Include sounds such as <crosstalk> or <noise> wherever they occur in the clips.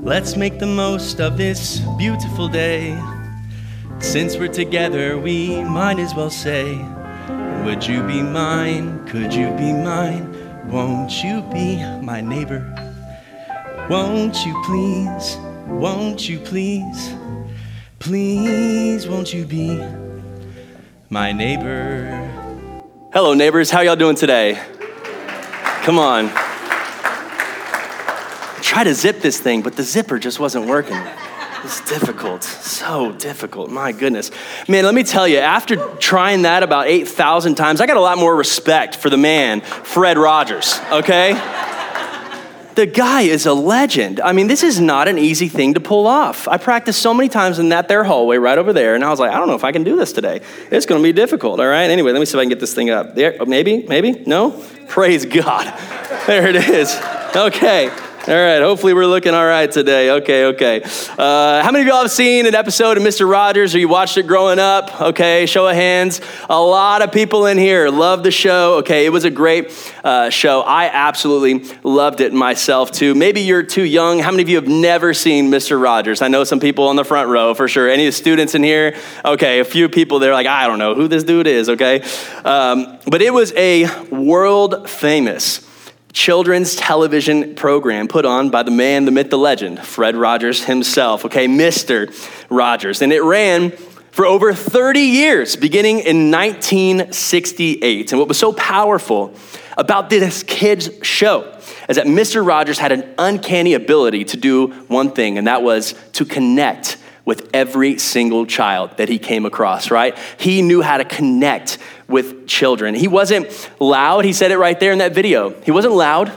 let's make the most of this beautiful day. Since we're together, we might as well say, Would you be mine? Could you be mine? Won't you be my neighbor? Won't you please? Won't you please? Please, won't you be my neighbor? Hello, neighbors. How y'all doing today? Come on. Try to zip this thing, but the zipper just wasn't working. It's difficult, so difficult. My goodness. Man, let me tell you, after trying that about 8,000 times, I got a lot more respect for the man, Fred Rogers, okay? The guy is a legend. I mean, this is not an easy thing to pull off. I practiced so many times in that there hallway right over there, and I was like, I don't know if I can do this today. It's to be difficult, all right? Anyway, let me see if I can get this thing up. There, maybe, maybe, no? Praise God. There it is. Okay. All right, hopefully we're looking all right today. Okay, okay. Uh, how many of y'all have seen an episode of Mr. Rogers or you watched it growing up? Okay, show of hands. A lot of people in here love the show. Okay, it was a great uh, show. I absolutely loved it myself too. Maybe you're too young. How many of you have never seen Mr. Rogers? I know some people on the front row for sure. Any of the students in here? Okay, a few people, they're like, I don't know who this dude is, okay? Um, but it was a world famous children's television program put on by the man, the myth, the legend, Fred Rogers himself, okay, Mr. Rogers. And it ran for over 30 years, beginning in 1968. And what was so powerful about this kids' show is that Mr. Rogers had an uncanny ability to do one thing, and that was to connect with every single child that he came across, right? He knew how to connect with children. He wasn't loud. He said it right there in that video. He wasn't loud.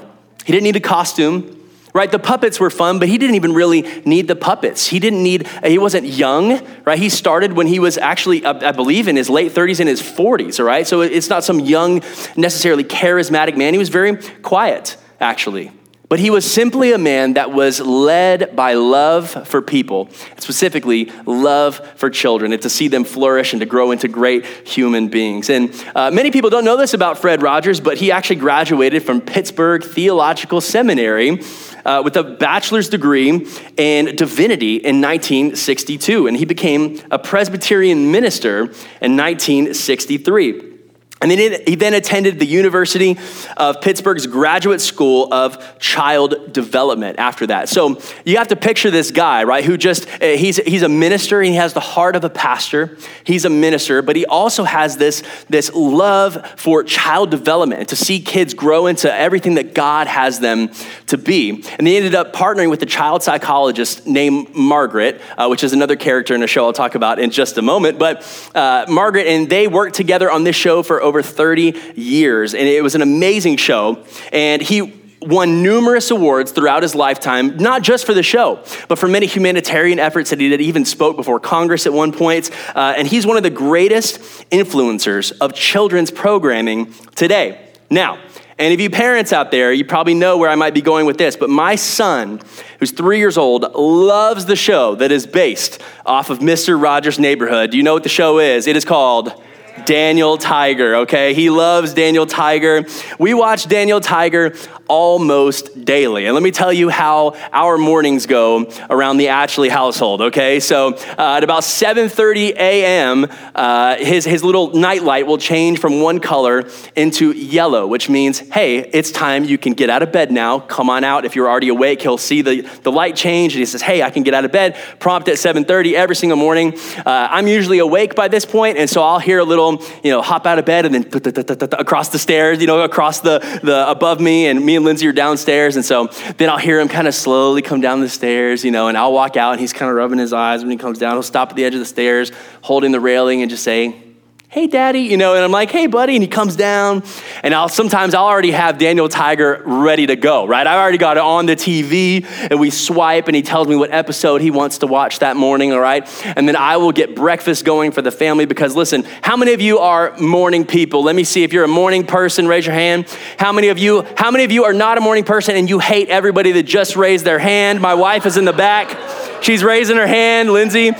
He didn't need a costume. Right, the puppets were fun, but he didn't even really need the puppets. He didn't need, he wasn't young, right? He started when he was actually, I believe, in his late 30s and his 40s, all right? So it's not some young, necessarily charismatic man. He was very quiet, actually. But he was simply a man that was led by love for people, specifically love for children, and to see them flourish and to grow into great human beings. And uh, many people don't know this about Fred Rogers, but he actually graduated from Pittsburgh Theological Seminary uh, with a bachelor's degree in divinity in 1962. And he became a Presbyterian minister in 1963. And then he then attended the University of Pittsburgh's Graduate School of Child Development after that. So you have to picture this guy, right, who just, uh, he's, he's a minister, he has the heart of a pastor. He's a minister, but he also has this, this love for child development, to see kids grow into everything that God has them to be. And he ended up partnering with a child psychologist named Margaret, uh, which is another character in a show I'll talk about in just a moment. But uh, Margaret and they worked together on this show for over 30 years. And it was an amazing show. And he won numerous awards throughout his lifetime, not just for the show, but for many humanitarian efforts that he did. Even spoke before Congress at one point. Uh, and he's one of the greatest influencers of children's programming today. Now, any of you parents out there, you probably know where I might be going with this, but my son, who's three years old, loves the show that is based off of Mr. Rogers' Neighborhood. Do you know what the show is? It is called Daniel Tiger, okay? He loves Daniel Tiger. We watch Daniel Tiger almost daily. And let me tell you how our mornings go around the Ashley household, okay? So uh, at about 7.30 a.m., uh, his, his little nightlight will change from one color into yellow, which means, hey, it's time you can get out of bed now. Come on out. If you're already awake, he'll see the, the light change and he says, hey, I can get out of bed. Prompt at 7.30 every single morning. Uh, I'm usually awake by this point, and so I'll hear a little, you know, hop out of bed and then across the stairs, you know, across the, the above me, and me and Lindsay are downstairs. And so then I'll hear him kind of slowly come down the stairs, you know, and I'll walk out and he's kind of rubbing his eyes when he comes down. He'll stop at the edge of the stairs, holding the railing, and just say, hey daddy you know and i'm like hey buddy and he comes down and i'll sometimes i'll already have daniel tiger ready to go right? I already got it on the tv and we swipe and he tells me what episode he wants to watch that morning all right? And then i will get breakfast going for the family because listen how many of you are morning people? Let me see. If you're a morning person raise your hand. How many of you how many of you are not a morning person and you hate everybody that just raised their hand? My wife is in the back. She's raising her hand lindsay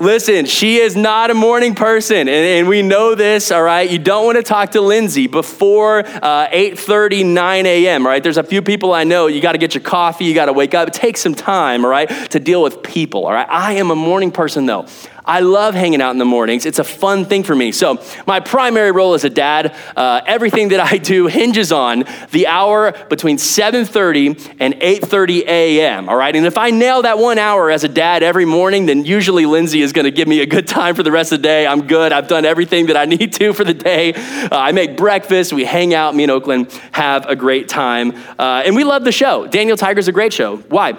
Listen, she is not a morning person, and, and, we know this, all right? You don't want to talk to Lindsay before uh, 8.30, 9 a.m., right? There's a few people I know, you got to get your coffee, you got to wake up. It takes some time, all right, to deal with people, all right? I am a morning person, though. I love hanging out in the mornings. It's a fun thing for me. So, my primary role as a dad, uh, everything that I do hinges on the hour between 7:30 and 8:30 a.m. All right, and if I nail that one hour as a dad every morning, then usually Lindsay is going to give me a good time for the rest of the day. I'm good. I've done everything that I <laughs> need to for the day. Uh, I make breakfast. We hang out. Me and Oakland have a great time, uh, and we love the show. Daniel Tiger's a great show. Why?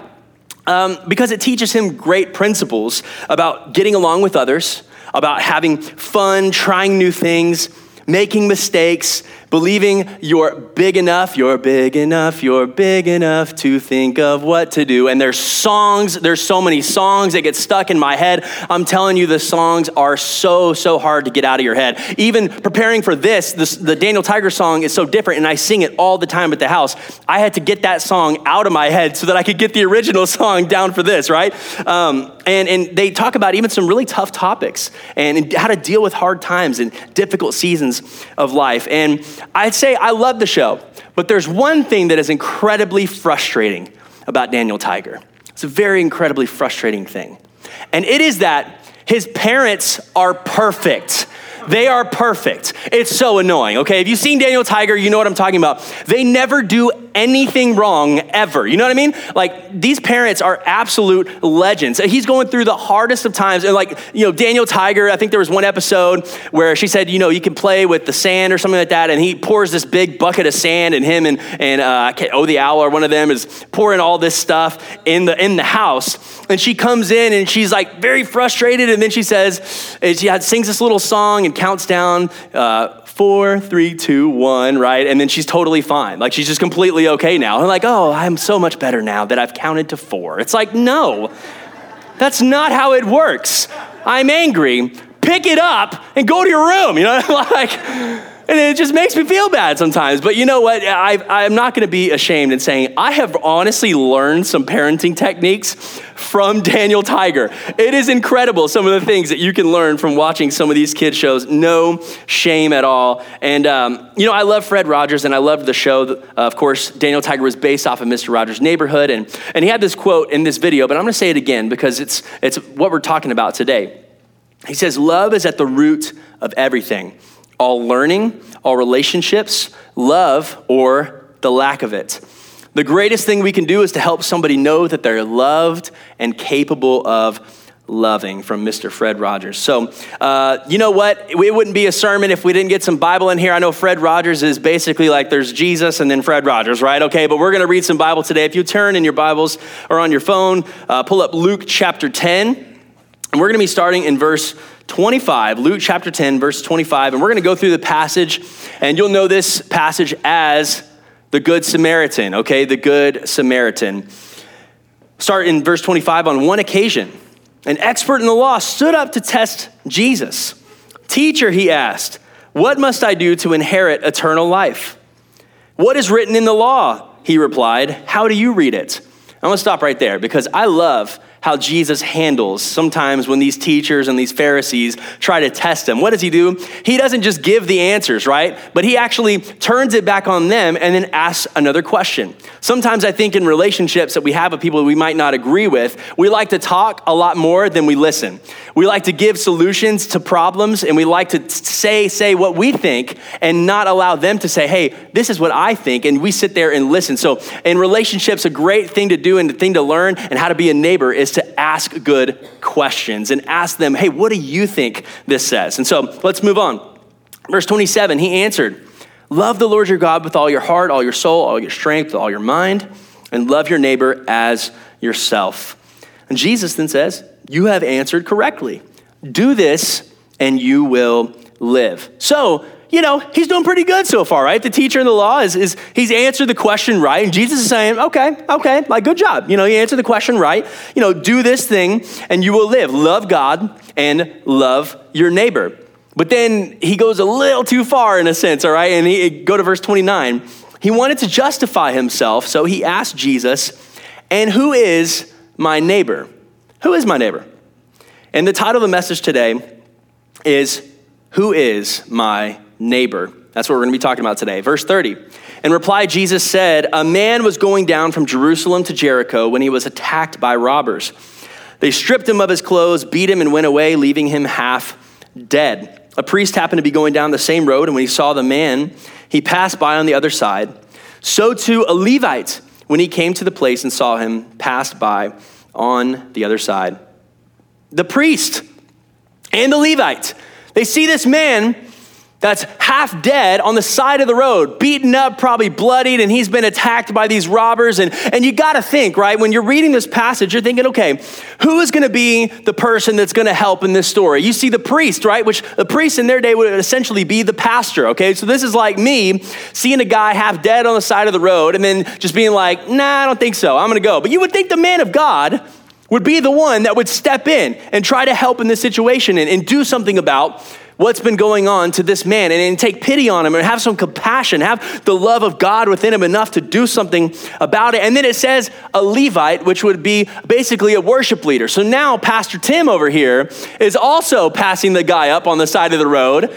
Um, because it teaches him great principles about getting along with others, about having fun, trying new things, making mistakes, believing you're big enough, you're big enough, you're big enough to think of what to do. And there's songs, there's so many songs that get stuck in my head. I'm telling you, the songs are so, so hard to get out of your head. Even preparing for this, this the Daniel Tiger song is so different, and I sing it all the time at the house. I had to get that song out of my head so that I could get the original <laughs> song down for this, right? Um, and, and they talk about even some really tough topics and how to deal with hard times and difficult seasons of life. And I'd say I love the show, but there's one thing that is incredibly frustrating about Daniel Tiger. It's a very incredibly frustrating thing. And it is that his parents are perfect. They are perfect. It's so annoying, okay? If you've seen Daniel Tiger, you know what I'm talking about. They never do anything wrong ever. You know what I mean? Like these parents are absolute legends. He's going through the hardest of times. And like, you know, Daniel Tiger, I think there was one episode where she said, you know, you can play with the sand or something like that. And he pours this big bucket of sand and him and, and uh, oh, the owl or one of them is pouring all this stuff in the, in the house. And she comes in and she's like very frustrated. And then she says, she sings this little song and counts down uh, four, three, two, one, right? And then she's totally fine. Like she's just completely okay now. I'm like, oh, I'm so much better now that I've counted to four. It's like, no, that's not how it works. I'm angry. Pick it up and go to your room. You know, <laughs> like and it just makes me feel bad sometimes. But you know what? I, am not going to be ashamed in saying I have honestly learned some parenting techniques from Daniel Tiger. It is incredible some of the things that you can learn from watching some of these kids shows. No shame at all. And um, you know, I love Fred Rogers, and I loved the show. Of course, Daniel Tiger was based off of Mr. Rogers' Neighborhood, and and he had this quote in this video. But I'm going to say it again because it's it's what we're talking about today. He says, "Love is at the root of everything." All learning, all relationships, love, or the lack of it. The greatest thing we can do is to help somebody know that they're loved and capable of loving from Mr. Fred Rogers. So, uh, you know what? It wouldn't be a sermon if we didn't get some Bible in here. I know Fred Rogers is basically like there's Jesus and then Fred Rogers, right? Okay, but we're going to read some Bible today. If you turn in your Bibles or on your phone, uh, pull up Luke chapter 10, and we're going to be starting in verse 25, Luke chapter 10, verse 25. And we're going to go through the passage, and you'll know this passage as the Good Samaritan, okay? The Good Samaritan. Start in verse 25. On one occasion, an expert in the law stood up to test Jesus. Teacher, he asked, What must I do to inherit eternal life? What is written in the law? He replied, How do you read it? I'm gonna stop right there because I love how Jesus handles sometimes when these teachers and these Pharisees try to test him. What does he do? He doesn't just give the answers, right? But he actually turns it back on them and then asks another question. Sometimes I think in relationships that we have with people we might not agree with, we like to talk a lot more than we listen. We like to give solutions to problems and we like to say say what we think and not allow them to say, "Hey, this is what I think." And we sit there and listen. So, in relationships a great thing to do and the thing to learn and how to be a neighbor is to ask good questions and ask them, hey, what do you think this says? And so let's move on. Verse 27, he answered, Love the Lord your God with all your heart, all your soul, all your strength, all your mind, and love your neighbor as yourself. And Jesus then says, You have answered correctly. Do this, and you will live. So, you know, he's doing pretty good so far, right? The teacher in the law is, is he's answered the question right. And Jesus is saying, okay, okay, like good job. You know, you answered the question right. You know, do this thing and you will live. Love God and love your neighbor. But then he goes a little too far in a sense, all right? And he go to verse 29. He wanted to justify himself, so he asked Jesus, and who is my neighbor? Who is my neighbor? And the title of the message today is Who is my neighbor? That's what we're going to be talking about today. Verse 30. In reply, Jesus said, A man was going down from Jerusalem to Jericho when he was attacked by robbers. They stripped him of his clothes, beat him, and went away, leaving him half dead. A priest happened to be going down the same road, and when he saw the man, he passed by on the other side. So too, a Levite, when he came to the place and saw him, passed by on the other side. The priest and the Levite, they see this man that's half dead on the side of the road, beaten up, probably bloodied, and he's been attacked by these robbers. And, and you got to think, right, when you're reading this passage, you're thinking, okay, who is going to be the person that's going to help in this story? You see the priest, right, which the priest in their day would essentially be the pastor, okay? So this is like me seeing a guy half dead on the side of the road and then just being like, nah, I don't think so, I'm going to go. But you would think the man of God would be the one that would step in and try to help in this situation and, and do something about what's been going on to this man and, and, take pity on him and have some compassion, have the love of God within him enough to do something about it. And then it says a Levite, which would be basically a worship leader. So now Pastor Tim over here is also passing the guy up on the side of the road.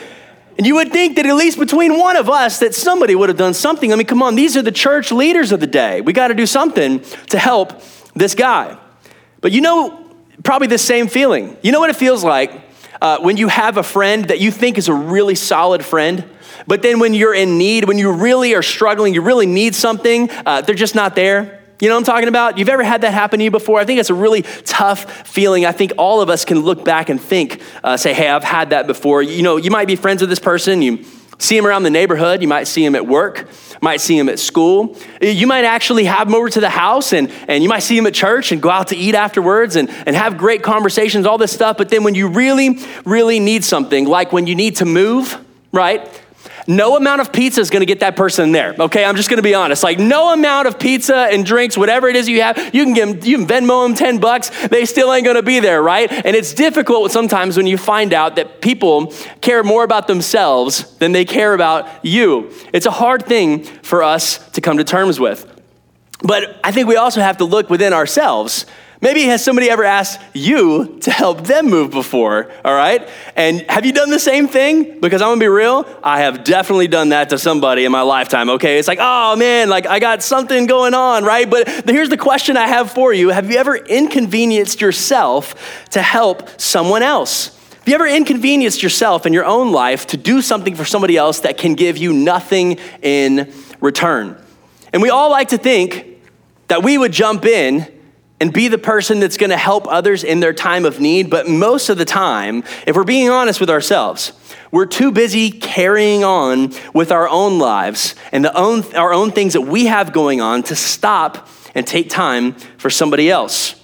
And you would think that at least between one of us that somebody would have done something. I mean, come on, these are the church leaders of the day. We got to do something to help this guy. But you know, probably the same feeling. You know what it feels like uh, when you have a friend that you think is a really solid friend, but then when you're in need, when you really are struggling, you really need something, uh, they're just not there. You know what I'm talking about? You've ever had that happen to you before? I think it's a really tough feeling. I think all of us can look back and think, uh, say, hey, I've had that before. You know, you might be friends with this person, you see him around the neighborhood, you might see him at work, might see him at school. You might actually have him over to the house and, and you might see him at church and go out to eat afterwards and, and have great conversations, all this stuff. But then when you really, really need something, like when you need to move, right? No amount of pizza is going to get that person there. Okay, I'm just going to be honest. Like no amount of pizza and drinks, whatever it is you have, you can give them, you can Venmo them ten bucks. They still ain't going to be there, right? And it's difficult sometimes when you find out that people care more about themselves than they care about you. It's a hard thing for us to come to terms with. But I think we also have to look within ourselves Maybe has somebody ever asked you to help them move before, all right? And have you done the same thing? Because I'm gonna be real, I have definitely done that to somebody in my lifetime, okay? It's like, oh man, like I got something going on, right? But here's the question I have for you Have you ever inconvenienced yourself to help someone else? Have you ever inconvenienced yourself in your own life to do something for somebody else that can give you nothing in return? And we all like to think that we would jump in and be the person that's going to help others in their time of need. But most of the time, if we're being honest with ourselves, we're too busy carrying on with our own lives and the own, our own things that we have going on to stop and take time for somebody else.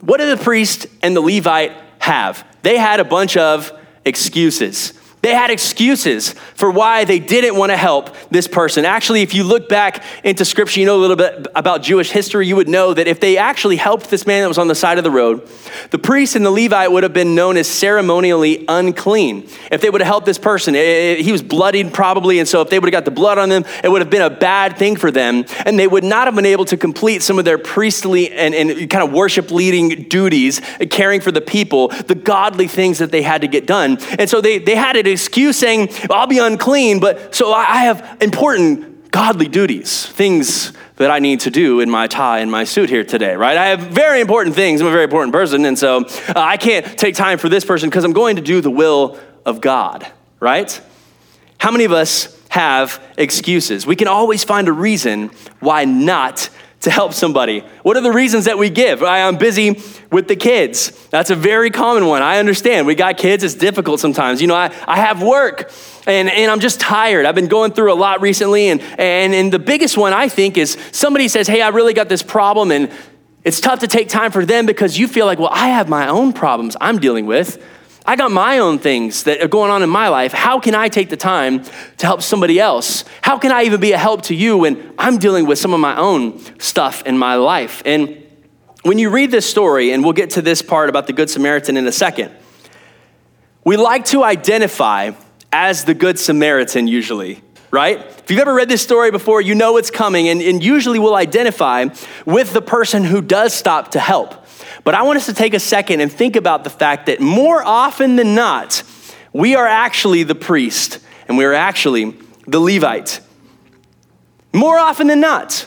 What did the priest and the Levite have? They had a bunch of excuses. They had excuses for why they didn't want to help this person. Actually, if you look back into scripture, you know a little bit about Jewish history, you would know that if they actually helped this man that was on the side of the road, the priest and the Levite would have been known as ceremonially unclean. If they would have helped this person, it, it, he was bloodied probably, and so if they would have got the blood on them, it would have been a bad thing for them, and they would not have been able to complete some of their priestly and, and kind of worship leading duties, eh, caring for the people, the godly things that they had to get done. And so they, they had it excuse saying, I'll be unclean, but so I have important godly duties, things that I need to do in my tie and my suit here today, right? I have very important things. I'm a very important person, and so uh, I can't take time for this person because I'm going to do the will of God, right? How many of us have excuses? We can always find a reason why not to help somebody? What are the reasons that we give? I'm busy with the kids. That's a very common one. I understand. We got kids, it's difficult sometimes. You know, I, I have work and, and I'm just tired. I've been going through a lot recently. And, and, and the biggest one I think is somebody says, Hey, I really got this problem. And it's tough to take time for them because you feel like, Well, I have my own problems I'm dealing with. I got my own things that are going on in my life. How can I take the time to help somebody else? How can I even be a help to you when I'm dealing with some of my own stuff in my life? And when you read this story, and we'll get to this part about the Good Samaritan in a second, we like to identify as the Good Samaritan usually, right? If you've ever read this story before, you know it's coming, and, and usually we'll identify with the person who does stop to help. But I want us to take a second and think about the fact that more often than not, we are actually the priest and we are actually the Levite. More often than not,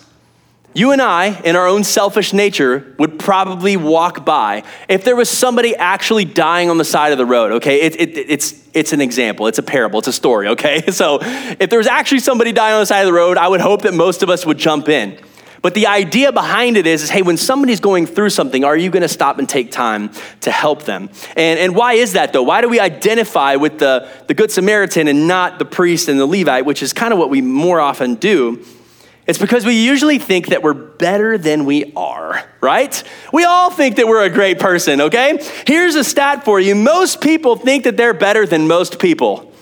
you and I, in our own selfish nature, would probably walk by if there was somebody actually dying on the side of the road, okay? It, it, it's, it's an example, it's a parable, it's a story, okay? <laughs> So if there was actually somebody dying on the side of the road, I would hope that most of us would jump in. But the idea behind it is, is hey, when somebody's going through something, are you going to stop and take time to help them? And, and why is that though? Why do we identify with the, the Good Samaritan and not the priest and the Levite, which is kind of what we more often do? It's because we usually think that we're better than we are, right? We all think that we're a great person, okay? Here's a stat for you most people think that they're better than most people.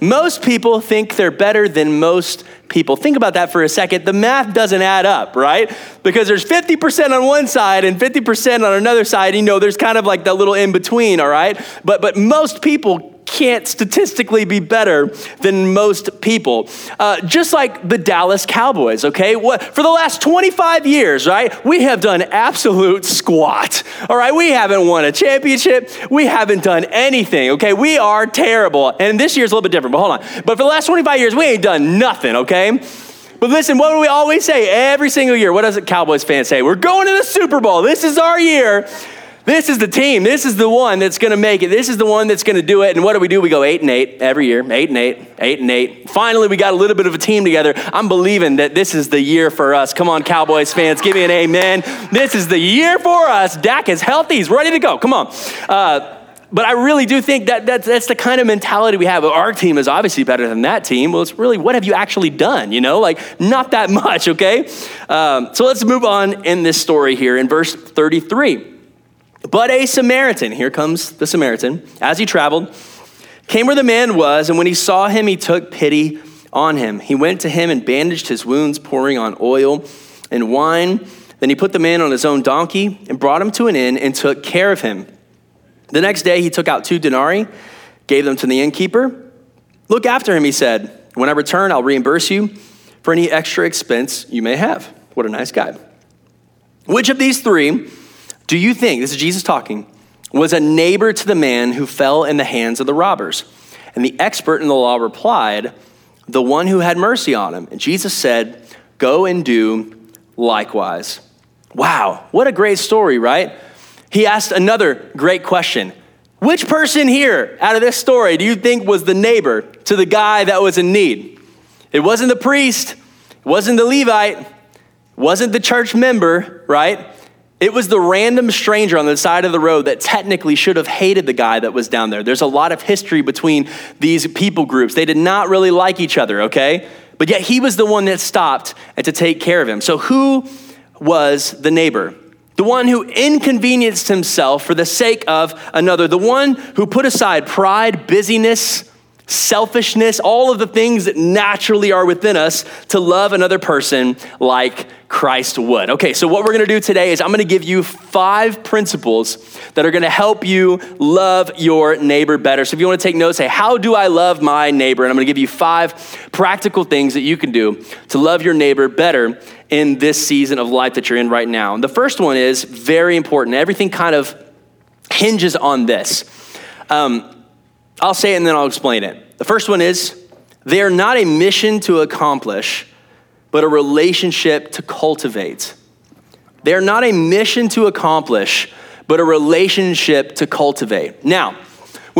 Most people think they're better than most people. Think about that for a second. The math doesn't add up, right? Because there's 50% on one side and 50% on another side. You know, there's kind of like that little in between, all right? But, but most people can't statistically be better than most people. Uh, just like the Dallas Cowboys, okay? What, for the last 25 years, right, we have done absolute squat, all right? We haven't won a championship. We haven't done anything, okay? We are terrible. And this year's a little bit different, but hold on. But for the last 25 years, we ain't done nothing, okay? But listen, what do we always say every single year? What does a Cowboys fan say? We're going to the Super Bowl. This is our year. This is the team. This is the one that's going to make it. This is the one that's going to do it. And what do we do? We go eight and eight every year, eight and eight, eight and eight. Finally, we got a little bit of a team together. I'm believing that this is the year for us. Come on, Cowboys fans, give me an amen. This is the year for us. Dak is healthy. He's ready to go. Come on. Uh, but I really do think that that's, that's the kind of mentality we have. Our team is obviously better than that team. Well, it's really what have you actually done? You know, like not that <laughs> much, okay? Um, so let's move on in this story here in verse 33. But a Samaritan, here comes the Samaritan, as he traveled, came where the man was, and when he saw him, he took pity on him. He went to him and bandaged his wounds, pouring on oil and wine. Then he put the man on his own donkey and brought him to an inn and took care of him. The next day, he took out two denarii, gave them to the innkeeper. Look after him, he said. When I return, I'll reimburse you for any extra expense you may have. What a nice guy. Which of these three do you think, this is Jesus talking, was a neighbor to the man who fell in the hands of the robbers? And the expert in the law replied, The one who had mercy on him. And Jesus said, Go and do likewise. Wow, what a great story, right? He asked another great question. Which person here out of this story do you think was the neighbor to the guy that was in need? It wasn't the priest, it wasn't the Levite, it wasn't the church member, right? It was the random stranger on the side of the road that technically should have hated the guy that was down there. There's a lot of history between these people groups. They did not really like each other, okay? But yet he was the one that stopped and to take care of him. So who was the neighbor? The one who inconvenienced himself for the sake of another. The one who put aside pride, busyness, selfishness, all of the things that naturally are within us to love another person like Christ would. Okay, so what we're gonna do today is I'm gonna give you five principles that are gonna help you love your neighbor better. So if you wanna take notes, say, How do I love my neighbor? And I'm gonna give you five practical things that you can do to love your neighbor better in this season of life that you're in right now. And the first one is very important. Everything kind of hinges on this. Um, I'll say it and then I'll explain it. The first one is they are not a mission to accomplish, but a relationship to cultivate. They are not a mission to accomplish, but a relationship to cultivate. Now,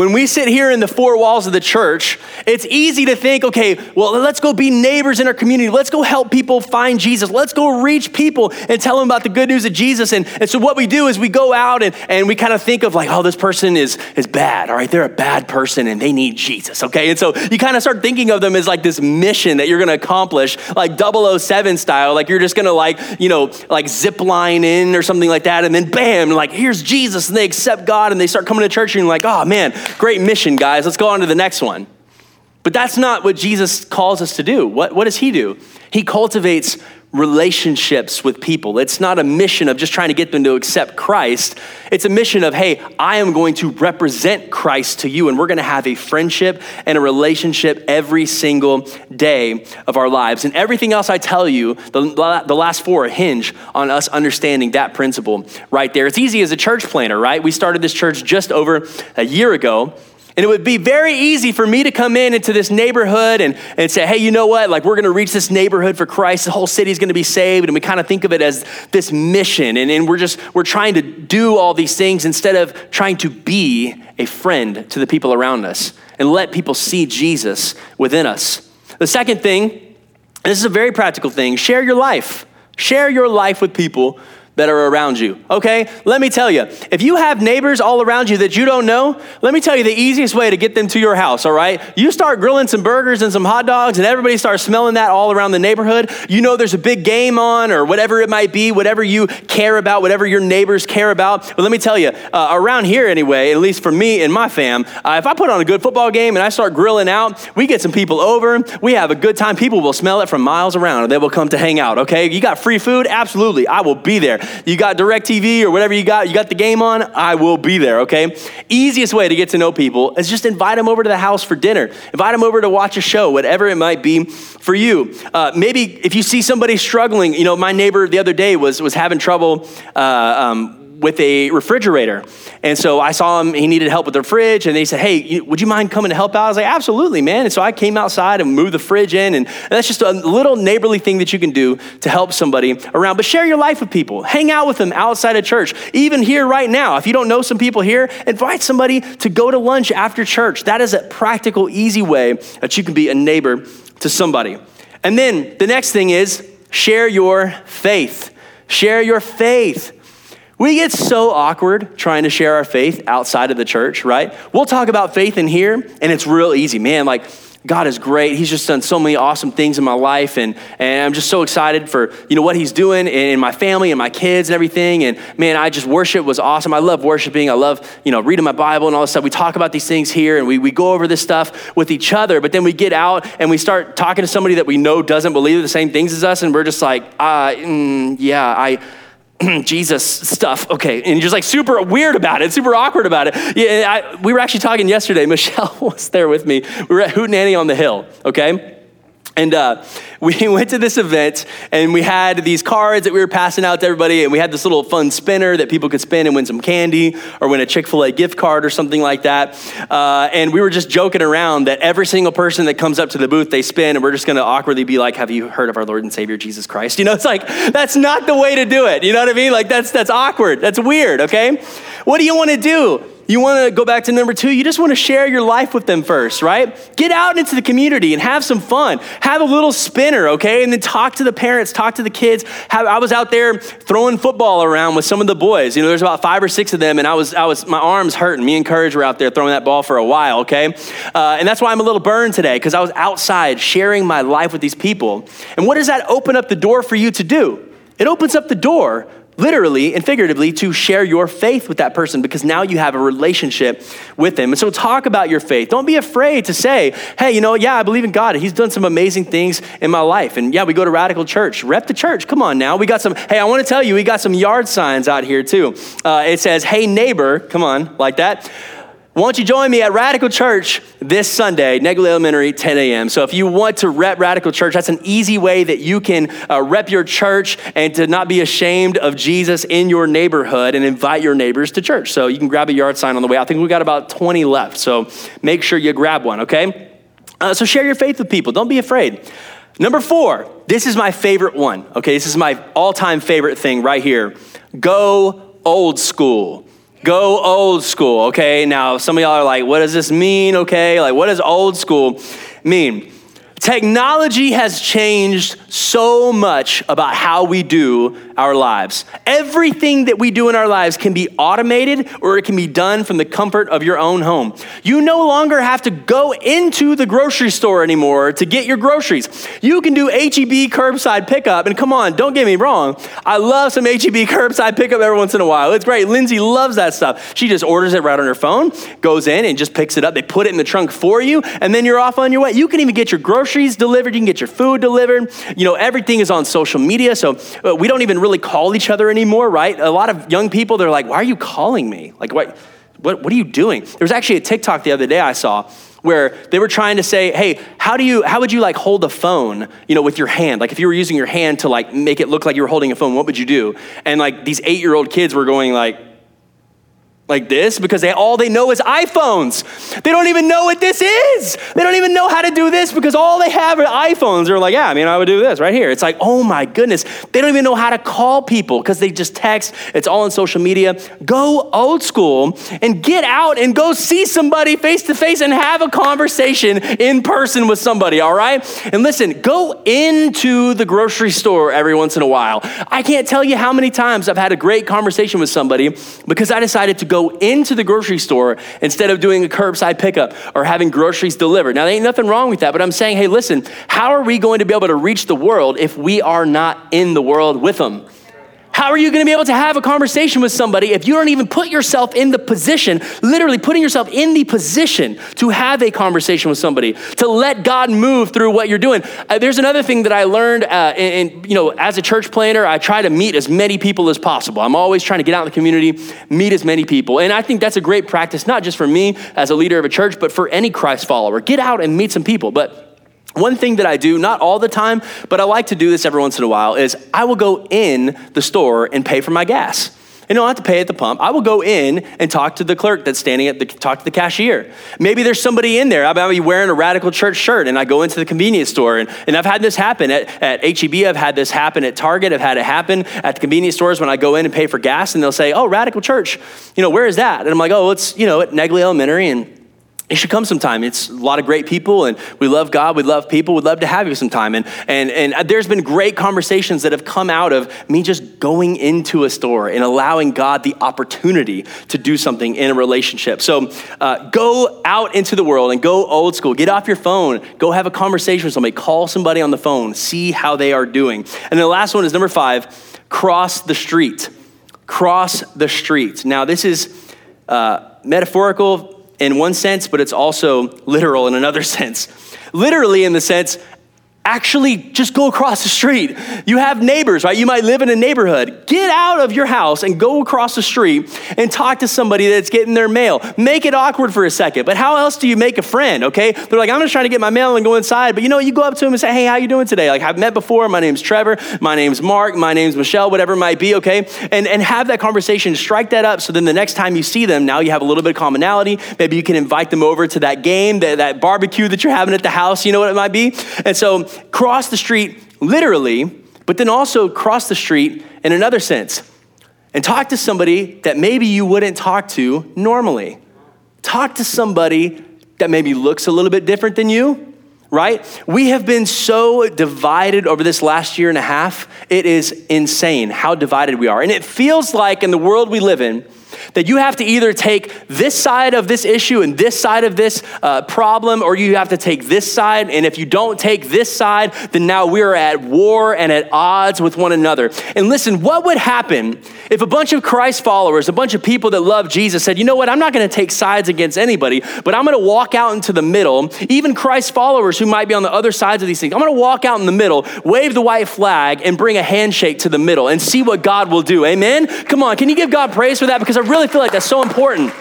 when we sit here in the four walls of the church, it's easy to think, okay, well, let's go be neighbors in our community. Let's go help people find Jesus. Let's go reach people and tell them about the good news of Jesus. And, and so what we do is we go out and, and we kind of think of like, oh, this person is, is bad. All right, they're a bad person and they need Jesus. Okay. And so you kind of start thinking of them as like this mission that you're going to accomplish, like 007 style. Like you're just going to like, you know, like zip line in or something like that. And then bam, like here's Jesus. And they accept God and they start coming to church and you're like, oh man, great mission, guys. Let's go on to the next one. But that's not what Jesus calls us to do. What, what does he do? He cultivates relationships with people. It's not a mission of just trying to get them to accept Christ. It's a mission of, hey, I am going to represent Christ to you, and we're going to have a friendship and a relationship every single day of our lives. And everything else I tell you, the, the last four hinge on us understanding that principle right there. It's easy as a church planner, right? We started this church just over a year ago. And it would be very easy for me to come in into this neighborhood and, and say, hey, you know what? Like, we're going to reach this neighborhood for Christ. The whole city's going to be saved. And we kind of think of it as this mission. And, and we're just, we're trying to do all these things instead of trying to be a friend to the people around us and let people see Jesus within us. The second thing, this is a very practical thing, share your life. Share your life with people that are around you. Okay? Let me tell you, if you have neighbors all around you that you don't know, let me tell you the easiest way to get them to your house, all right? You start grilling some burgers and some hot dogs, and everybody starts smelling that all around the neighborhood. You know there's a big game on, or whatever it might be, whatever you care about, whatever your neighbors care about. But let me tell you, uh, around here anyway, at least for me and my fam, uh, if I put on a good football game and I start grilling out, we get some people over, we have a good time. People will smell it from miles around, and they will come to hang out, okay? You got free food? Absolutely. I will be there you got DirecTV or whatever you got, you got the game on, I will be there, okay? Easiest way to get to know people is just invite them over to the house for dinner. Invite them over to watch a show, whatever it might be for you. Uh, maybe if you see somebody struggling, you know, my neighbor the other day was, was having trouble uh, um, with a refrigerator. And so I saw him, he needed help with the fridge, and they said, Hey, would you mind coming to help out? I was like, Absolutely, man. And so I came outside and moved the fridge in, and, and that's just a little neighborly thing that you can do to help somebody around. But share your life with people, hang out with them outside of church. Even here right now, if you don't know some people here, invite somebody to go to lunch after church. That is a practical, easy way that you can be a neighbor to somebody. And then the next thing is share your faith. Share your faith. We get so awkward trying to share our faith outside of the church, right? We'll talk about faith in here, and it's real easy. Man, like, God is great. He's just done so many awesome things in my life, and, and I'm just so excited for you know what He's doing in my family and my kids and everything. And man, I just worship was awesome. I love worshiping. I love you know reading my Bible and all this stuff. We talk about these things here, and we, we go over this stuff with each other. But then we get out and we start talking to somebody that we know doesn't believe the same things as us, and we're just like, uh, mm, yeah, I <clears throat> Jesus stuff. Okay. And you're just like super weird about it, super awkward about it. Yeah, I, we were actually talking yesterday. <laughs> Michelle was there with me. We were at Hootenanny on the Hill, okay? And uh, <laughs> we went to this event and we had these cards that we were passing out to everybody. And we had this little fun spinner that people could spin and win some candy or win a Chick fil A gift card or something like that. Uh, and we were just joking around that every single person that comes up to the booth, they spin and we're just going to awkwardly be like, Have you heard of our Lord and Savior Jesus Christ? <laughs> You know, it's like, that's not the way to do it. You know what I mean? Like, that's, that's awkward. That's weird, okay? What do you want to do? You want to go back to number two, you just want to share your life with them first, right? Get out into the community and have some fun. Have a little spinner, okay? And then talk to the parents, talk to the kids. Have, I was out there throwing football around with some of the boys. You know, there's about five or six of them, and I was, I was, my arms hurting. Me and Courage were out there throwing that ball for a while, okay? Uh, and that's why I'm a little burned today, because I was outside sharing my life with these people. And what does that open up the door for you to do? It opens up the door literally and figuratively to share your faith with that person because now you have a relationship with them. And so talk about your faith. Don't be afraid to say, hey, you know, yeah, I believe in God. He's done some amazing things in my life. And yeah, we go to Radical Church. Rep the church. Come on now. We got some, hey, I want to tell you, we got some yard signs out here too. Uh, it says, hey, neighbor, come on, like that. Won't you join me at Radical Church this Sunday, Negley Elementary, 10 a.m. So if you want to rep Radical Church, that's an easy way that you can uh, rep your church and to not be ashamed of Jesus in your neighborhood and invite your neighbors to church. So you can grab a yard sign on the way. I think we got about 20 left. So make sure you grab one, okay? Uh, so share your faith with people. Don't be afraid. Number four, this is my favorite one, okay? This is my all time favorite thing right here. Go old school. Go old school, okay? Now, some of y'all are like, what does this mean, okay? Like, what does old school mean? Technology has changed so much about how we do our lives. Everything that we do in our lives can be automated or it can be done from the comfort of your own home. You no longer have to go into the grocery store anymore to get your groceries. You can do HEB curbside pickup. And come on, don't get me wrong. I love some HEB curbside pickup every once in a while. It's great. Lindsay loves that stuff. She just orders it right on her phone, goes in and just picks it up. They put it in the trunk for you, and then you're off on your way. You can even get your groceries delivered. You can get your food delivered. You know, everything is on social media. So uh, we don't even really call each other anymore, right? A lot of young people, they're like, why are you calling me? Like, what, what, what are you doing? There was actually a TikTok the other day I saw where they were trying to say, hey, how do you, how would you like hold a phone, you know, with your hand? Like if you were using your hand to like make it look like you were holding a phone, what would you do? And like these eight year old kids were going like, like this because they all they know is iPhones. They don't even know what this is. They don't even know how to do this because all they have are iPhones. They're like, yeah, I mean, I would do this right here. It's like, oh my goodness. They don't even know how to call people because they just text. It's all on social media. Go old school and get out and go see somebody face to face and have a conversation in person with somebody, all right? And listen, go into the grocery store every once in a while. I can't tell you how many times I've had a great conversation with somebody because I decided to go into the grocery store instead of doing a curbside pickup or having groceries delivered. Now, there ain't nothing wrong with that, but I'm saying, hey, listen, how are we going to be able to reach the world if we are not in the world with them? How are you going to be able to have a conversation with somebody if you don't even put yourself in the position, literally putting yourself in the position to have a conversation with somebody, to let God move through what you're doing? Uh, there's another thing that I learned, uh, and you know, as a church planner, I try to meet as many people as possible. I'm always trying to get out in the community, meet as many people, and I think that's a great practice, not just for me as a leader of a church, but for any Christ follower. Get out and meet some people, but one thing that I do, not all the time, but I like to do this every once in a while, is I will go in the store and pay for my gas. And don't have to pay at the pump. I will go in and talk to the clerk that's standing at the talk to the cashier. Maybe there's somebody in there. I might be wearing a radical church shirt and I go into the convenience store. And, and I've had this happen at, at HEB, I've had this happen at Target, I've had it happen at the convenience stores when I go in and pay for gas and they'll say, Oh, radical church, you know, where is that? And I'm like, Oh, it's, you know, at Negley Elementary and you should come sometime. It's a lot of great people, and we love God. We love people. We'd love to have you sometime. And, and, and there's been great conversations that have come out of me just going into a store and allowing God the opportunity to do something in a relationship. So uh, go out into the world and go old school. Get off your phone. Go have a conversation with somebody. Call somebody on the phone. See how they are doing. And the last one is number five cross the street. Cross the street. Now, this is uh, metaphorical in one sense, but it's also literal in another <laughs> sense. Literally, in the sense, actually just go across the street. You have neighbors, right? You might live in a neighborhood. Get out of your house and go across the street and talk to somebody that's getting their mail. Make it awkward for a second. But how else do you make a friend, okay? They're like, I'm just trying to get my mail and go inside. But you know, you go up to them and say, hey, how you doing today? Like, I've met before. My name's Trevor. My name's Mark. My name's Michelle, whatever it might be, okay? And, and have that conversation. Strike that up so then the next time you see them, now you have a little bit of commonality. Maybe you can invite them over to that game, that, that barbecue that you're having at the house. You know what it might be? And so cross the street literally, but then also cross the street in another sense and talk to somebody that maybe you wouldn't talk to normally. Talk to somebody that maybe looks a little bit different than you, right? We have been so divided over this last year and a half. It is insane how divided we are. And it feels like in the world we live in, that you have to either take this side of this issue and this side of this uh, problem, or you have to take this side. And if you don't take this side, then now we're at war and at odds with one another. And listen, what would happen if a bunch of Christ followers, a bunch of people that love Jesus said, you know what, I'm not going to take sides against anybody, but I'm going to walk out into the middle, even Christ followers who might be on the other sides of these things, I'm going to walk out in the middle, wave the white flag, and bring a handshake to the middle and see what God will do. Amen? Come on, can you give God praise for that? Because I really feel like that's so important.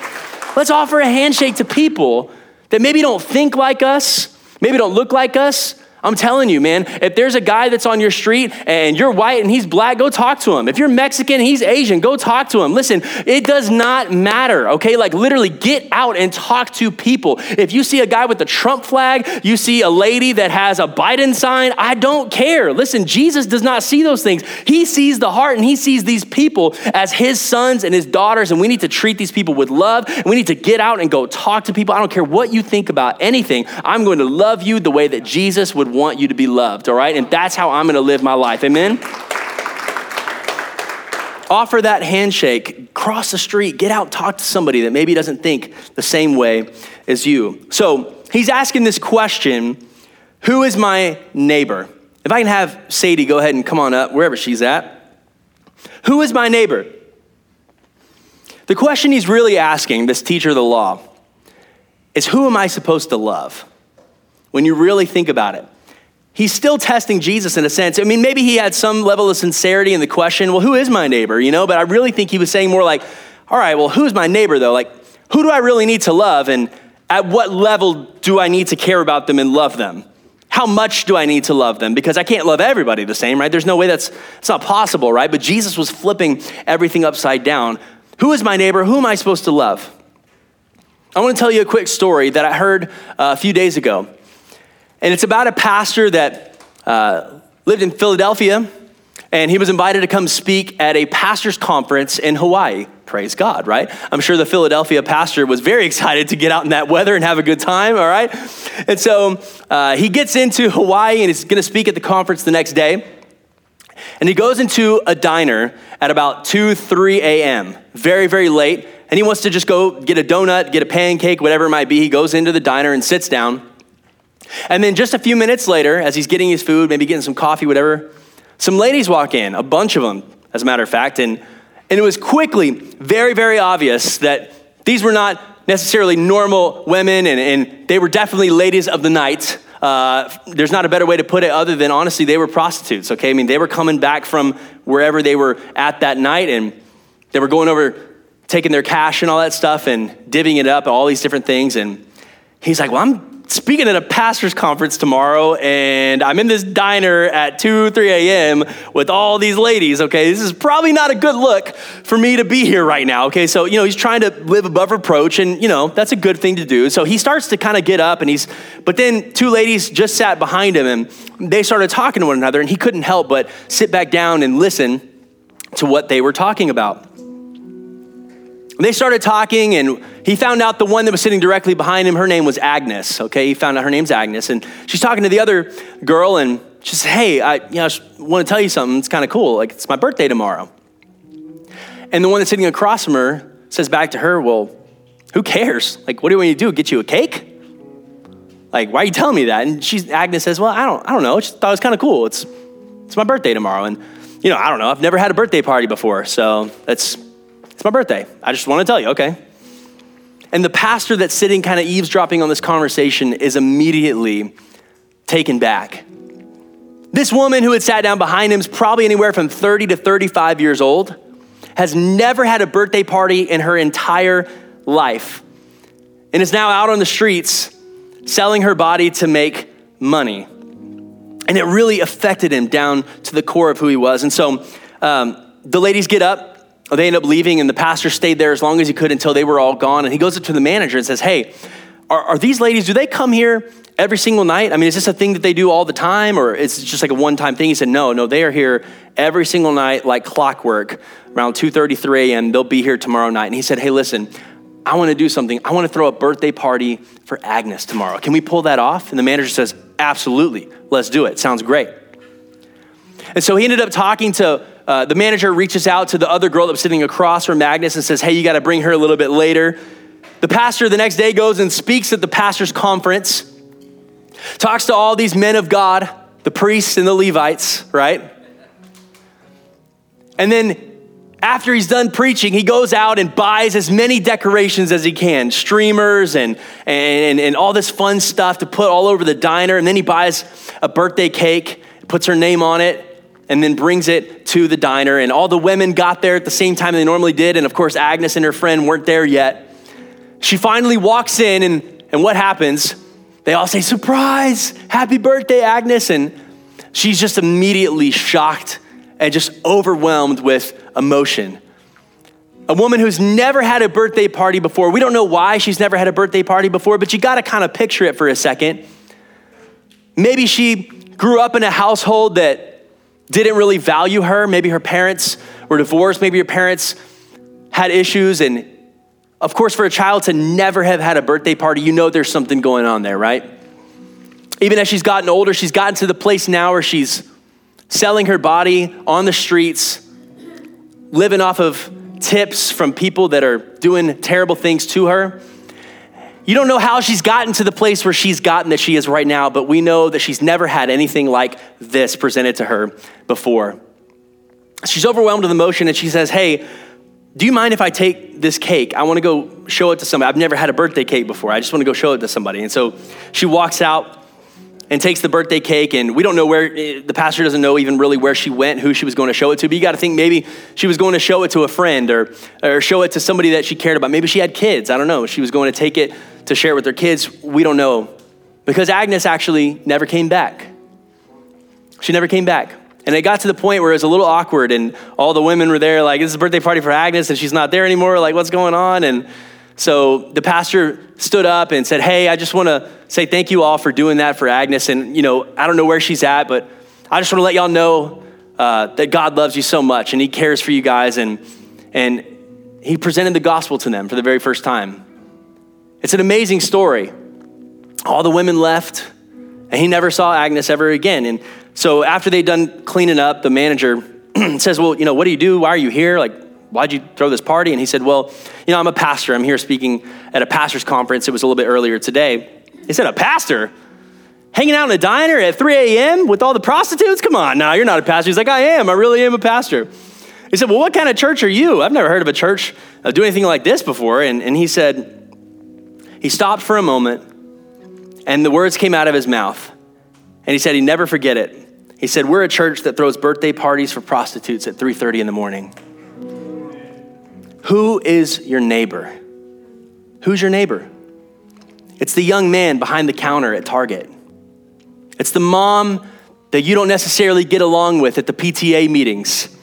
Let's offer a handshake to people that maybe don't think like us, maybe don't look like us, I'm telling you, man, if there's a guy that's on your street and you're white and he's black, go talk to him. If you're Mexican and he's Asian, go talk to him. Listen, it does not matter, okay? Like literally get out and talk to people. If you see a guy with a Trump flag, you see a lady that has a Biden sign, I don't care. Listen, Jesus does not see those things. He sees the heart and he sees these people as his sons and his daughters, and we need to treat these people with love. We need to get out and go talk to people. I don't care what you think about anything. I'm going to love you the way that Jesus would want you to be loved, all right? And that's how I'm gonna live my life. Amen? Offer that handshake, cross the street, get out, talk to somebody that maybe doesn't think the same way as you. So he's asking this question Who is my neighbor? If I can have Sadie go ahead and come on up, wherever she's at. Who is my neighbor? The question he's really asking, this teacher of the law, is who am I supposed to love? When you really think about it he's still testing Jesus in a sense. I mean, maybe he had some level of sincerity in the question, well, who is my neighbor? You know, but I really think he was saying more like, all right, well, who's my neighbor though? Like, who do I really need to love? And at what level do I need to care about them and love them? How much do I need to love them? Because I can't love everybody the same, right? There's no way that's it's not possible, right? But Jesus was flipping everything upside down. Who is my neighbor? Who am I supposed to love? I want to tell you a quick story that I heard uh, a few days ago. And it's about a pastor that uh, lived in Philadelphia, and he was invited to come speak at a pastor's conference in Hawaii. Praise God, right? I'm sure the Philadelphia pastor was very <laughs> excited to get out in that weather and have a good time, all right? And so uh, he gets into Hawaii and he's gonna speak at the conference the next day. And he goes into a diner at about 2, 3 a.m., very, very late. And he wants to just go get a donut, get a pancake, whatever it might be. He goes into the diner and sits down. And then just a few minutes later, as he's getting his food, maybe getting some coffee, whatever, some ladies walk in, a bunch of them, as a matter of fact. And, and it was quickly very, very obvious that these were not necessarily normal women, and, and they were definitely ladies of the night. Uh, there's not a better way to put it other than honestly, they were prostitutes, okay? I mean, they were coming back from wherever they were at that night, and they were going over, taking their cash and all that stuff and divvying it up, all these different things. And he's like, Well, I'm speaking at a pastor's conference tomorrow, and I'm in this diner at 2, 3 a.m. with all these ladies, okay? This is probably not a good look for me to be here right now, okay? So, you know, he's trying to live above reproach, and, you know, that's a good thing to do. So he starts to kind of get up, and he's, but then two ladies just sat behind him, and they started talking to one another, and he couldn't help but sit back down and listen to what they were talking about. They started talking, and he found out the one that was sitting directly behind him, her name was Agnes. Okay, he found out her name's Agnes, and she's talking to the other girl, and she says, "Hey, I, you know, I want to tell you something. It's kind of cool. Like it's my birthday tomorrow." And the one that's sitting across from her says back to her, "Well, who cares? Like, what do you want me to do? Get you a cake?" Like, why are you telling me that? And she's Agnes says, "Well, I don't, I don't know. I just thought it was kind of cool. It's, it's my birthday tomorrow, and you know, I don't know. I've never had a birthday party before, so that's." It's my birthday. I just want to tell you, okay? And the pastor that's sitting kind of eavesdropping on this conversation is immediately taken back. This woman who had sat down behind him is probably anywhere from 30 to 35 years old, has never had a birthday party in her entire life, and is now out on the streets selling her body to make money. And it really affected him down to the core of who he was. And so um, the ladies get up, they end up leaving, and the pastor stayed there as long as he could until they were all gone. And he goes up to the manager and says, Hey, are, are these ladies, do they come here every single night? I mean, is this a thing that they do all the time, or is it just like a one time thing? He said, No, no, they are here every single night like clockwork around 2.33 a.m. They'll be here tomorrow night. And he said, Hey, listen, I want to do something. I want to throw a birthday party for Agnes tomorrow. Can we pull that off? And the manager says, Absolutely. Let's do it. Sounds great. And so he ended up talking to uh, the manager reaches out to the other girl that was sitting across from Agnes and says, Hey, you got to bring her a little bit later. The pastor the next day goes and speaks at the pastor's conference, talks to all these men of God, the priests and the Levites, right? And then after he's done preaching, he goes out and buys as many decorations as he can streamers and, and, and all this fun stuff to put all over the diner. And then he buys a birthday cake, puts her name on it, and then brings it to the diner. And all the women got there at the same time they normally did. And of course, Agnes and her friend weren't there yet. She finally walks in, and, and what happens they all say, Surprise! Happy birthday, Agnes! And she's just immediately shocked and just overwhelmed with emotion. A woman who's never had a birthday party before. We don't know why she's never had a birthday party before, but you gotta kind of picture it for a second. Maybe she grew up in a household that didn't really value her. Maybe her parents were divorced. Maybe her parents had issues. And of course, for a child to never have had a birthday party, you know there's something going on there, right? Even as she's gotten older, she's gotten to the place now where she's selling her body on the streets, living off of tips from people that are doing terrible things to her. You don't know how she's gotten to the place where she's gotten that she is right now, but we know that she's never had anything like this presented to her before. She's overwhelmed with emotion and she says, Hey, do you mind if I take this cake? I want to go show it to somebody. I've never had a birthday cake before. I just want to go show it to somebody. And so she walks out and takes the birthday cake, and we don't know where, eh, the pastor doesn't know even really where she went, who she was going to show it to, but you got to think maybe she was going to show it to a friend or, or show it to somebody that she cared about. Maybe she had kids. I don't know. She was going to take it to share it with her kids. We don't know. Because Agnes actually never came back. She never came back. And it got to the point where it was a little awkward, and all the women were there, like, this is a birthday party for Agnes, and she's not there anymore. Like, what's going on? And so the pastor stood up and said, Hey, I just want to say thank you all for doing that for Agnes. And, you know, I don't know where she's at, but I just want to let y'all know uh, that God loves you so much and He cares for you guys. And, and He presented the gospel to them for the very first time. It's an amazing story. All the women left, and he never saw Agnes ever again. And so after they'd done cleaning up, the manager <clears throat> says, Well, you know, what do you do? Why are you here? Like, why'd you throw this party? And he said, Well, you know, I'm a pastor. I'm here speaking at a pastor's conference. It was a little bit earlier today. He said, A pastor? Hanging out in a diner at 3 a.m. with all the prostitutes? Come on, now, you're not a pastor. He's like, I am. I really am a pastor. He said, Well, what kind of church are you? I've never heard of a church uh, do anything like this before. And, and he said, He stopped for a moment, and the words came out of his mouth. And he said, He never forget it. He said, We're a church that throws birthday parties for prostitutes at 3:30 in the morning. Who is your neighbor? Who's your neighbor? It's the young man behind the counter at Target. It's the mom that you don't necessarily get along with at the PTA meetings.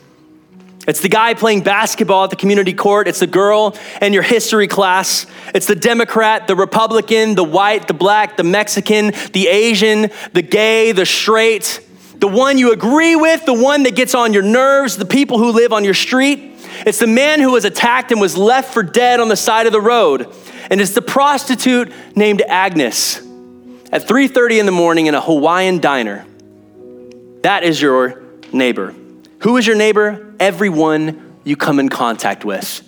It's the guy playing basketball at the community court. It's the girl in your history class. It's the Democrat, the Republican, the white, the black, the Mexican, the Asian, the gay, the straight, the one you agree with, the one that gets on your nerves, the people who live on your street. It's the man who was attacked and was left for dead on the side of the road. And it's the prostitute named Agnes at 3:30 in the morning in a Hawaiian diner. That is your neighbor. Who is your neighbor? Everyone you come in contact with.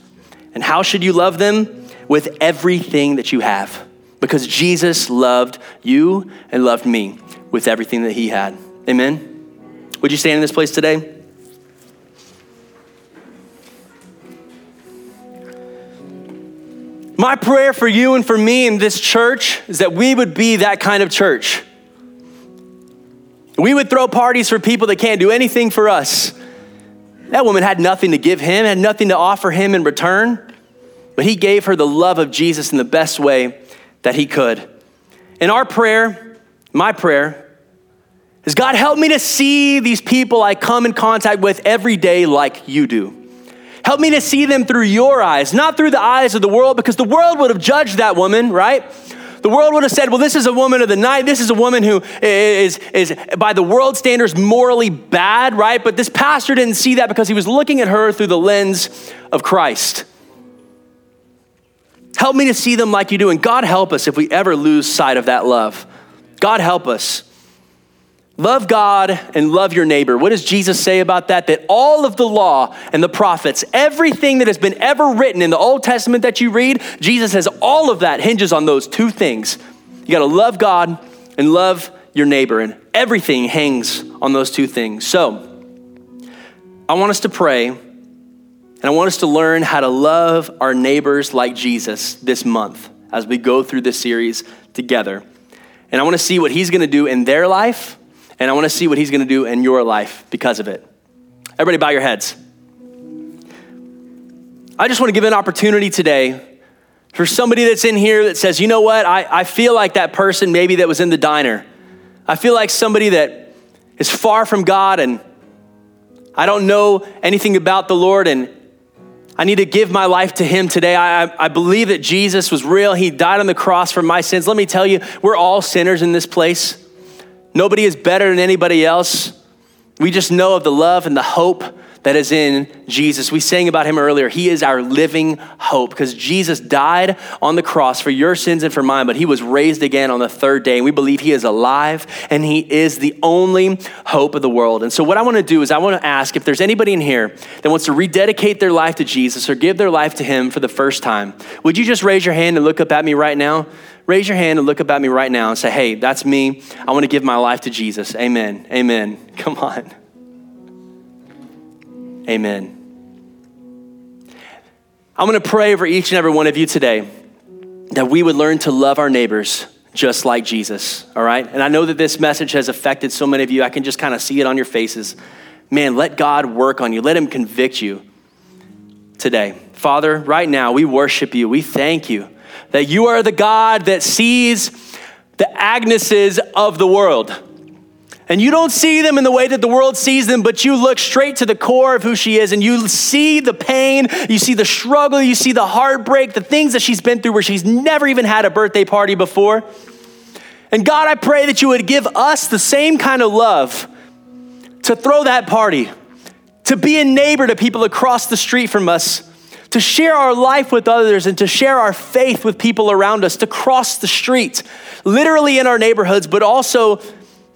And how should you love them? With everything that you have. Because Jesus loved you and loved me with everything that he had. Amen. Would you stand in this place today? My prayer for you and for me in this church is that we would be that kind of church. We would throw parties for people that can't do anything for us. That woman had nothing to give him, had nothing to offer him in return, but he gave her the love of Jesus in the best way that he could. And our prayer, my prayer, is God, help me to see these people I come in contact with every day like you do. Help me to see them through your eyes, not through the eyes of the world, because the world would have judged that woman, right? The world would have said, well, this is a woman of the night. This is a woman who is, is by the world standards, morally bad, right? But this pastor didn't see that because he was looking at her through the lens of Christ. Help me to see them like you do. And God help us if we ever lose sight of that love. God help us. Love God and love your neighbor. What does Jesus say about that? That all of the law and the prophets, everything that has been ever written in the Old Testament that you read, Jesus says all of that hinges on those two things. You got to love God and love your neighbor, and everything hangs on those two things. So, I want us to pray, and I want us to learn how to love our neighbors like Jesus this month as we go through this series together. And I want to see what he's going to do in their life and I want to see what he's going to do in your life because of it. Everybody, bow your heads. I just want to give an opportunity today For somebody that's in here that says, you know what, I, I feel like that person maybe that was in the diner. I feel like somebody that is far from God and I don't know anything about the Lord and I need to give my life to Him today. I, I, I, believe that Jesus was real. He died on the cross for my sins. Let me tell you, we're all sinners in this place. Nobody is better than anybody else. We just know of the love and the hope that is in Jesus. We sang about him earlier. He is our living hope because Jesus died on the cross for your sins and for mine, but he was raised again on the third day. And we believe he is alive and he is the only hope of the world. And so, what I want to do is, I want to ask if there's anybody in here that wants to rededicate their life to Jesus or give their life to him for the first time, would you just raise your hand and look up at me right now? Raise your hand and look up at me right now and say, Hey, that's me. I want to give my life to Jesus. Amen. Amen. <laughs> Come on. Amen. I'm going to pray over each and every one of you today that we would learn to love our neighbors just like Jesus, all right? And I know that this message has affected so many of you. I can just kind of see it on your faces. Man, let God work on you, let Him convict you today. Father, right now, we worship you. We thank you that you are the God that sees the Agneses of the world and you don't see them in the way that the world sees them, but you look straight to the core of who she is and you see the pain, you see the struggle, you see the heartbreak, the things that she's been through where she's never even had a birthday party before. And God, I pray that you would give us the same kind of love to throw that party, to be a neighbor to people across the street from us, to share our life with others and to share our faith with people around us, to cross the street, literally in our neighborhoods, but also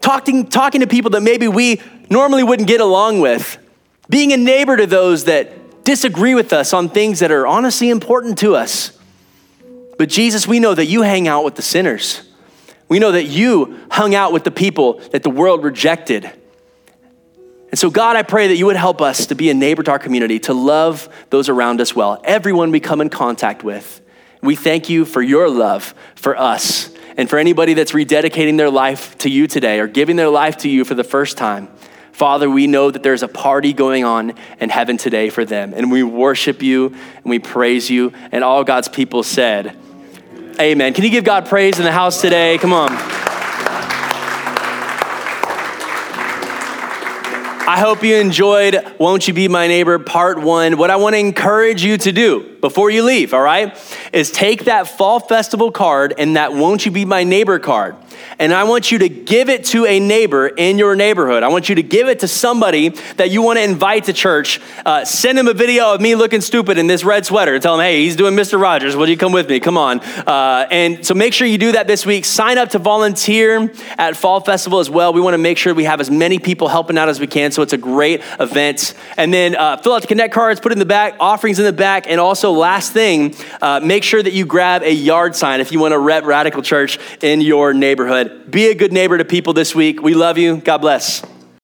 talking, talking to people that maybe we normally wouldn't get along with, being a neighbor to those that disagree with us on things that are honestly important to us. But Jesus, we know that you hang out with the sinners. We know that you hung out with the people that the world rejected. And so, God, I pray that you would help us to be a neighbor to our community, to love those around us well, everyone we come in contact with. We thank you for your love for us. And for anybody that's rededicating their life to you today or giving their life to you for the first time, Father, we know that there's a party going on in heaven today for them. And we worship you and we praise you. And all God's people said, Amen. Can you give God praise in the house today? Come on. I hope you enjoyed Won't You Be My Neighbor Part 1. What I want to encourage you to do before you leave, all right, is take that Fall Festival card and that Won't You Be My Neighbor card and I want you to give it to a neighbor in your neighborhood. I want you to give it to somebody that you want to invite to church. Uh, send him a video of me looking stupid in this red sweater. Tell him, hey, he's doing Mr. Rogers. Will you come with me? Come on. Uh, and so make sure you do that this week. Sign up to volunteer at Fall Festival as well. We want to make sure we have as many people helping out as we can. So it's a great event. And then uh, fill out the Connect cards, put in the back, offerings in the back. And also, last thing, uh, make sure that you grab a yard sign if you want to rep Radical Church in your neighborhood. Be a good neighbor to people this week. We love you. God bless.